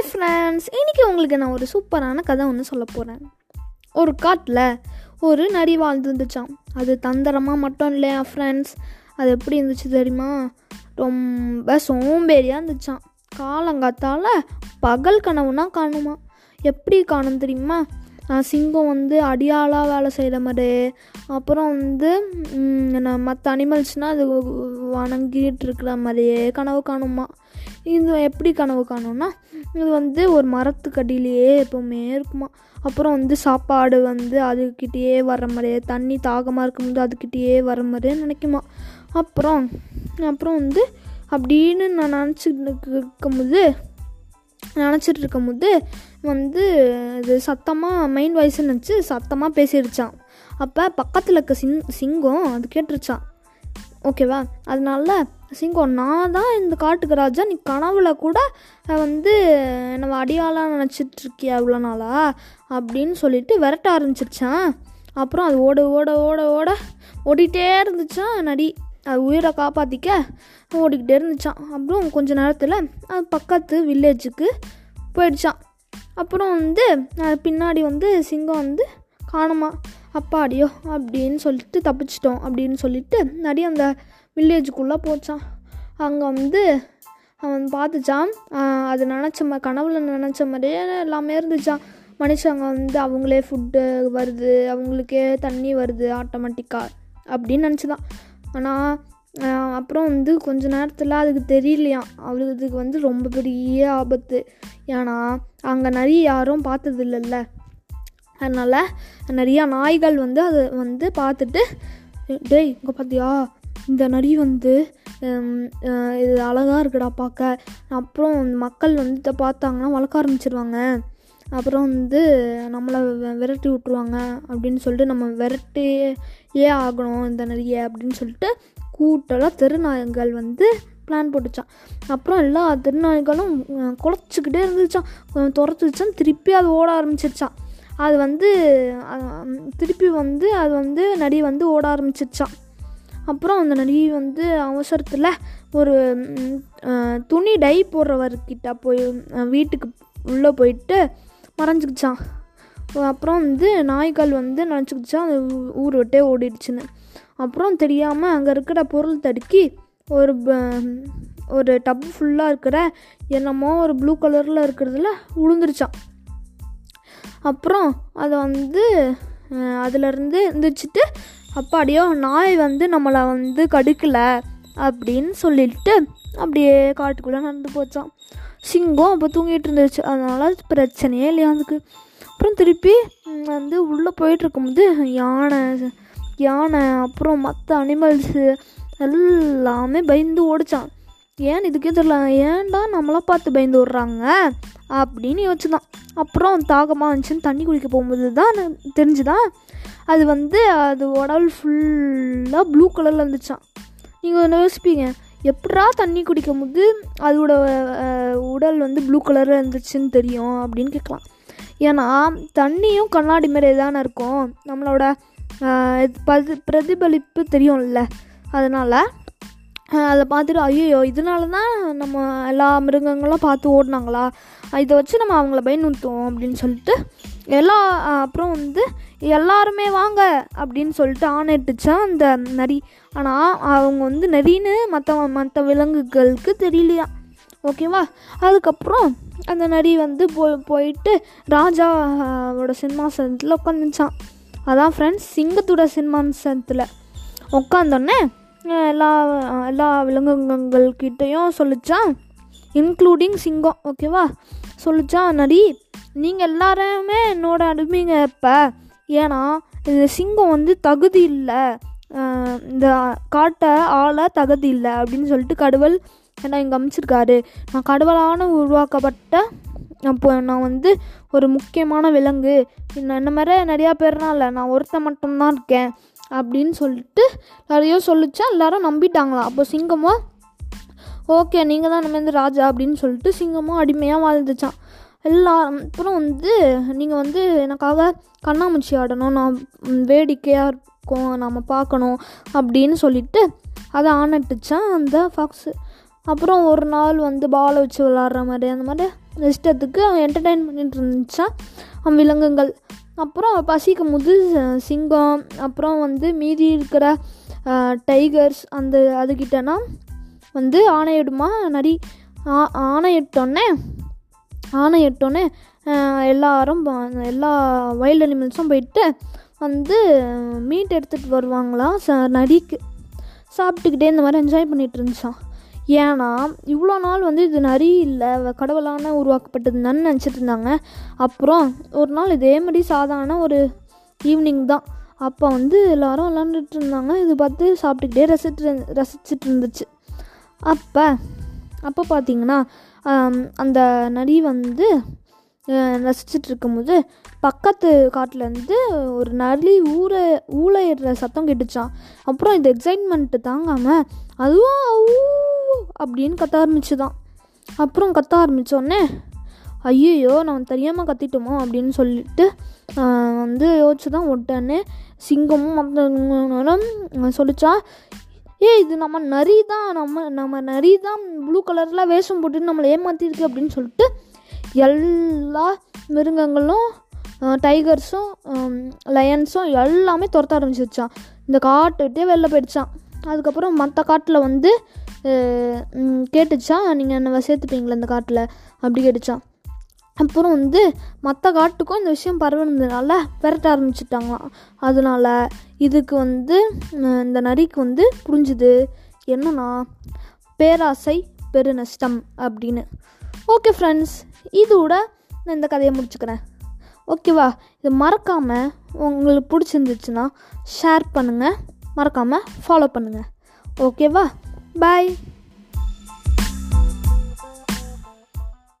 Hi friends இன்றைக்கி உங்களுக்கு நான் ஒரு சூப்பரான கதை ஒன்று சொல்ல போகிறேன் ஒரு காட்டில் ஒரு நரி வாழ்ந்து இருந்துச்சாம் அது தந்திரமாக மட்டும் இல்லையா ஃப்ரெண்ட்ஸ் அது எப்படி இருந்துச்சு தெரியுமா? ரொம்ப சோம்பேறியாக இருந்துச்சாம். காலங்காத்தால் பகல் கனவுனா காணுமா? எப்படி காணும் தெரியுமா? சிங்கம் வந்து அடியாளாக வேலை செய்கிற மாதிரி. அப்புறம் வந்து மற்ற அனிமல்ஸ்னால் அது வணங்கிட்டு இருக்கிற மாதிரியே கனவு காணுமா? இது எப்படி கனவு காணும்னா இது வந்து ஒரு மரத்துக்கு அடியிலேயே எப்போவுமே இருக்குமா? அப்புறம் வந்து சாப்பாடு வந்து அதுக்கிட்டேயே வர மாதிரியே தண்ணி தாகமாக இருக்கும்போது அதுக்கிட்டேயே வர மாதிரியே நினைக்குமா? அப்புறம் அப்புறம் வந்து அப்படின்னு நான் நினச்சிட்டு இருக்கும்போது நினச்சிட்டு இருக்கும்போது வந்து இது சத்தமாக மெயின் வாய்ஸ்ன்னு நினச்சி சத்தமாக பேசிடுச்சான் அப்போ பக்கத்தில் இருக்க சிங் சிங்கம் அது கேட்டுருச்சான் ஓகேவா அதனால சிங்கம் நான் தான் இந்த காட்டுக்கு ராஜா. நீ கனவுல கூட வந்து நம்ம அடியாளாக நினச்சிட்டு இருக்கியா இவ்வளோ நாளா? அப்படின்னு சொல்லிட்டு விரட்ட ஆரம்பிச்சிருச்சான். அப்புறம் அது ஓட ஓட ஓட ஓட ஓடிட்டே இருந்துச்சான் நடி அது உயிரை காப்பாற்றிக்க ஓடிக்கிட்டே இருந்துச்சான் அப்புறம் கொஞ்ச நேரத்தில் அது பக்கத்து வில்லேஜுக்கு போயிடுச்சான் அப்புறம் வந்து பின்னாடி வந்து சிங்கம் வந்து காணுமா அப்பாடியோ அப்படின்னு சொல்லிட்டு தப்பிச்சிட்டோம் அப்படின்னு சொல்லிட்டு நடி அந்த வில்லேஜுக்குள்ளே போச்சான் அங்கே வந்து அவன் பார்த்துச்சான் அது நினச்ச மா கனவுல நினச்ச மாதிரியே எல்லாமே இருந்துச்சான் மனுஷங்க வந்து அவங்களே ஃபுட்டு வருது அவங்களுக்கே தண்ணி வருது ஆட்டோமேட்டிக்காக அப்படின்னு நினச்சிதான். ஆனால் அப்புறம் வந்து கொஞ்ச நேரத்தில் அதுக்கு தெரியலையாம். அவளுக்கு இதுக்கு வந்து ரொம்ப பெரிய ஆபத்து. ஏன்னா அங்கே நிறைய யாரும் பார்த்தது இல்லைல்ல அதனால் நிறையா நாய்கள் வந்து அதை வந்து பார்த்துட்டு டேய் இங்கே பார்த்தியா இந்த நரி வந்து இது அழகாக இருக்குடா பார்க்க அப்புறம் மக்கள் வந்து இதை பார்த்தாங்கன்னா வளர்க்க ஆரம்பிச்சிருவாங்க. அப்புறம் வந்து நம்மளை விரட்டி விட்ருவாங்க அப்படின்னு சொல்லிட்டு நம்ம விரட்டியே ஆகணும் இந்த நரியை அப்படின்னு சொல்லிட்டு கூட்டெல்லாம் தெருநாய்கள் வந்து பிளான் போட்டுச்சான். அப்புறம் எல்லா திருநாய்களும் அஹ், குலைச்சிக்கிட்டே இருந்துச்சான். அஹ், துரத்துச்சான் திருப்பி அது ஓட ஆரம்பிச்சிருச்சான். அது வந்து திருப்பி வந்து அது வந்து நடி வந்து ஓட ஆரம்பிச்சிருச்சான். அப்புறம் அந்த நரி வந்து அவசரத்தில் ஒரு துணி டை போடுறவர்கிட்ட போய் வீட்டுக்கு உள்ளே போயிட்டு மறைஞ்சிக்கிச்சான். அப்புறம் வந்து நாய்கள் வந்து நினச்சிக்கிச்சான் அது ஊர் விட்டே ஓடிடுச்சுன்னு. அப்புறம் தெரியாமல் அங்கே இருக்கிற பொருள் தடுக்கி ஒரு ப- ஒரு டப் ஃபுல்லாக இருக்கிற என்னமோ ஒரு ப்ளூ கலரில் இருக்கிறதுல விழுந்துருச்சான் அப்புறம் அதை வந்து அதிலருந்து அதிலிருந்து எந்திரிச்சிட்டு அப்பாடியோ நாய் வந்து நம்மளை வந்து கடுக்கலை அப்படின்னு சொல்லிட்டு அப்படியே காட்டுக்குள்ளே நடந்து போச்சான் சிங்கம் அப்போ தூங்கிட்டு இருந்துச்சு. அதனால் பிரச்சனையே இல்லையா அதுக்கு. அப்புறம் திருப்பி வந்து உள்ளே போயிட்டுருக்கும்போது யானை யானை அப்புறம் மற்ற அனிமல்ஸு எல்லாமே பயந்து ஓடிச்சான் ஏன் இதுக்கே தெரியல ஏன்டா நம்மளாம் பார்த்து பயந்து விட்றாங்க அப்படின்னு யோசிச்சுதான். அப்புறம் தாகமாக இருந்துச்சுன்னு தண்ணி குடிக்க போகும்போது தான் தெரிஞ்சுதான் அது வந்து அது உடல் ஃபுல்லாக ப்ளூ கலரில் இருந்துச்சான் நீங்கள் ஒன்று யோசிப்பீங்க. எப்படா தண்ணி குடிக்கும் போது அதோட உடல் வந்து ப்ளூ கலரில் இருந்துச்சுன்னு தெரியும் அப்படின்னு கேட்கலாம். ஏன்னா தண்ணியும் கண்ணாடி மாரி தானே இருக்கும். நம்மளோட இது பதி பிரதிபலிப்பு தெரியும்ல. அதனால் அதை பார்த்துட்டு ஐயோ இதனால தான் நம்ம எல்லா மிருகங்களும் பார்த்து ஓடினாங்களா? இதை வச்சு நம்ம அவங்கள பயனுறுத்துவோம் அப்படின்னு சொல்லிட்டு எல்லா அப்புறம் வந்து எல்லாருமே வாங்க அப்படின்னு சொல்லிட்டு ஆணையிட்டுச்சான் அந்த நரி. ஆனால் அவங்க வந்து நரின்னு மற்ற மற்ற விலங்குகளுக்கு தெரியலையா? ஓகேவா அதுக்கப்புறம் அந்த நரி வந்து போய் போயிட்டு ராஜாவோட சிம்மாசனத்தில் உட்காந்துச்சான் அதான் ஃப்ரெண்ட்ஸ் சிங்கத்தோட சிம்மாசனத்தில் உட்காந்தோடனே எல்லா எல்லா விலங்குகள்கிட்டையும் சொல்லிச்சான் இன்க்ளூடிங் சிங்கம் ஓகேவா சொல்லிச்சான் நரி நீங்கள் எல்லாருமே என்னோட அடிமைங்க இப்போ ஏன்னா இது சிங்கம் வந்து தகுதி இல்லை. இந்த காட்டை ஆள தகுதி இல்லை அப்படின்னு சொல்லிட்டு கடவுள் என்ன இங்கே அமைச்சிருக்காரு. நான் கடவுளான உருவாக்கப்பட்ட அப்போ நான் வந்து ஒரு முக்கியமான விலங்கு. என்ன மாதிரி நிறையா பேர்லாம் இல்லை நான் ஒருத்தன் மட்டும்தான் இருக்கேன் அப்படின்னு சொல்லிட்டு நிறைய சொல்லிச்சா எல்லாரும் நம்பிட்டாங்களாம். அப்போ சிங்கமோ ஓகே நீங்கள் தான் இனிமேல் ராஜா அப்படின்னு சொல்லிட்டு சிங்கமும் அடிமையாக வாழ்ந்துச்சான் எல்லா அப்புறம் வந்து நீங்கள் வந்து எனக்காக கண்ணாமூச்சி ஆடணும் நான் வேடிக்கையாக இருக்கும் நம்ம பார்க்கணும் அப்படின்னு சொல்லிட்டு அதை ஆனட்டுச்சான் அந்த ஃபாக்ஸு அப்புறம் ஒரு நாள் வந்து பாலை வச்சு விளாட்ற மாதிரி அந்த மாதிரி இஷ்டத்துக்கு என்டர்டெயின் பண்ணிட்டு இருந்துச்சான் அவன் விலங்குகள். அப்புறம் பசிக்கும் போது சிங்கம் அப்புறம் வந்து மீதி இருக்கிற டைகர்ஸ் அந்த அதுக்கிட்டனா வந்து ஆணையிடுமா? நரி ஆ- ஆணையிட்டோன்னே ஆனை அஹ், எல்லாரும் எல்லா வைல்ட் அனிமல்ஸும் போயிட்டு வந்து மீட் எடுத்துகிட்டு வருவாங்களாம் ச நரிக்கு. சாப்பிட்டுக்கிட்டே இந்த மாதிரி என்ஜாய் பண்ணிகிட்டு இருந்துச்சான் ஏன்னா இவ்வளோ நாள் வந்து இது நரி இல்லை கடவுளான உருவாக்கப்பட்டதுன்னு நினச்சிட்டு இருந்தாங்க. அப்புறம் ஒரு நாள் இதே மாதிரி சாதாரண ஒரு ஈவினிங் தான். அப்போ வந்து எல்லோரும் விளாண்டுட்டு இருந்தாங்க. இது பார்த்து சாப்பிட்டுக்கிட்டே ரசிட்டு ரசிச்சிட்டு இருந்துச்சு. அப்போ அப்போ பார்த்தீங்கன்னா அந்த நரி வந்து ரசிச்சுட்டு ரசிச்சிட்டு இருக்கும்போது பக்கத்து காட்டிலேருந்து ஒரு நரி ஊற ஊழையிடுற சத்தம் கேட்டுச்சான் அப்புறம் இது எக்ஸைட்மெண்ட்டு தாங்காமல் அதுவும் ஊ அப்படின்னு கத்த ஆரம்பிச்சுதான். அப்புறம் கத்த ஆரம்பித்தோடனே ஐயோ நம்ம தெரியாமல் கத்திட்டோமோ அப்படின்னு சொல்லிட்டு வந்து யோசிச்சு தான் உடனே சிங்கமும் சொல்லிச்சா ஏ இது நம்ம நரி தான் நம்ம நம்ம நரி தான் ப்ளூ கலரில் வேஷம் போட்டு நம்மளை ஏமாற்றிருக்கு அப்படின்னு சொல்லிட்டு எல்லா மிருகங்களும் டைகர்ஸும் லயன்ஸும் எல்லாமே துரத்த ஆரம்பிச்சிருச்சான் இந்த காட்டை விட்டே வெளில போயிடுச்சான் அதுக்கப்புறம் மற்ற காட்டில் வந்து கேட்டுச்சா நீங்கள் என்ன சேர்த்துப்பீங்களா இந்த காட்டில்? அப்படி கேட்டுச்சான் அப்புறம் வந்து மற்ற காட்டுக்கும் இந்த விஷயம் பரவுனதுனால விரட்ட ஆரம்பிச்சிட்டாங்களாம் அதனால இதுக்கு வந்து இந்த நரிக்கு வந்து புரிஞ்சுது. என்னன்னா பேராசை பெருநஷ்டம் அப்படின்னு. ஓகே ஃப்ரெண்ட்ஸ் இதோட நான் இந்த கதையை முடிச்சுக்கிறேன். ஓகேவா இது மறக்காமல் உங்களுக்கு பிடிச்சிருந்துச்சுன்னா ஷேர் பண்ணுங்கள் மறக்காமல் ஃபாலோ பண்ணுங்கள் ஓகேவா பாய்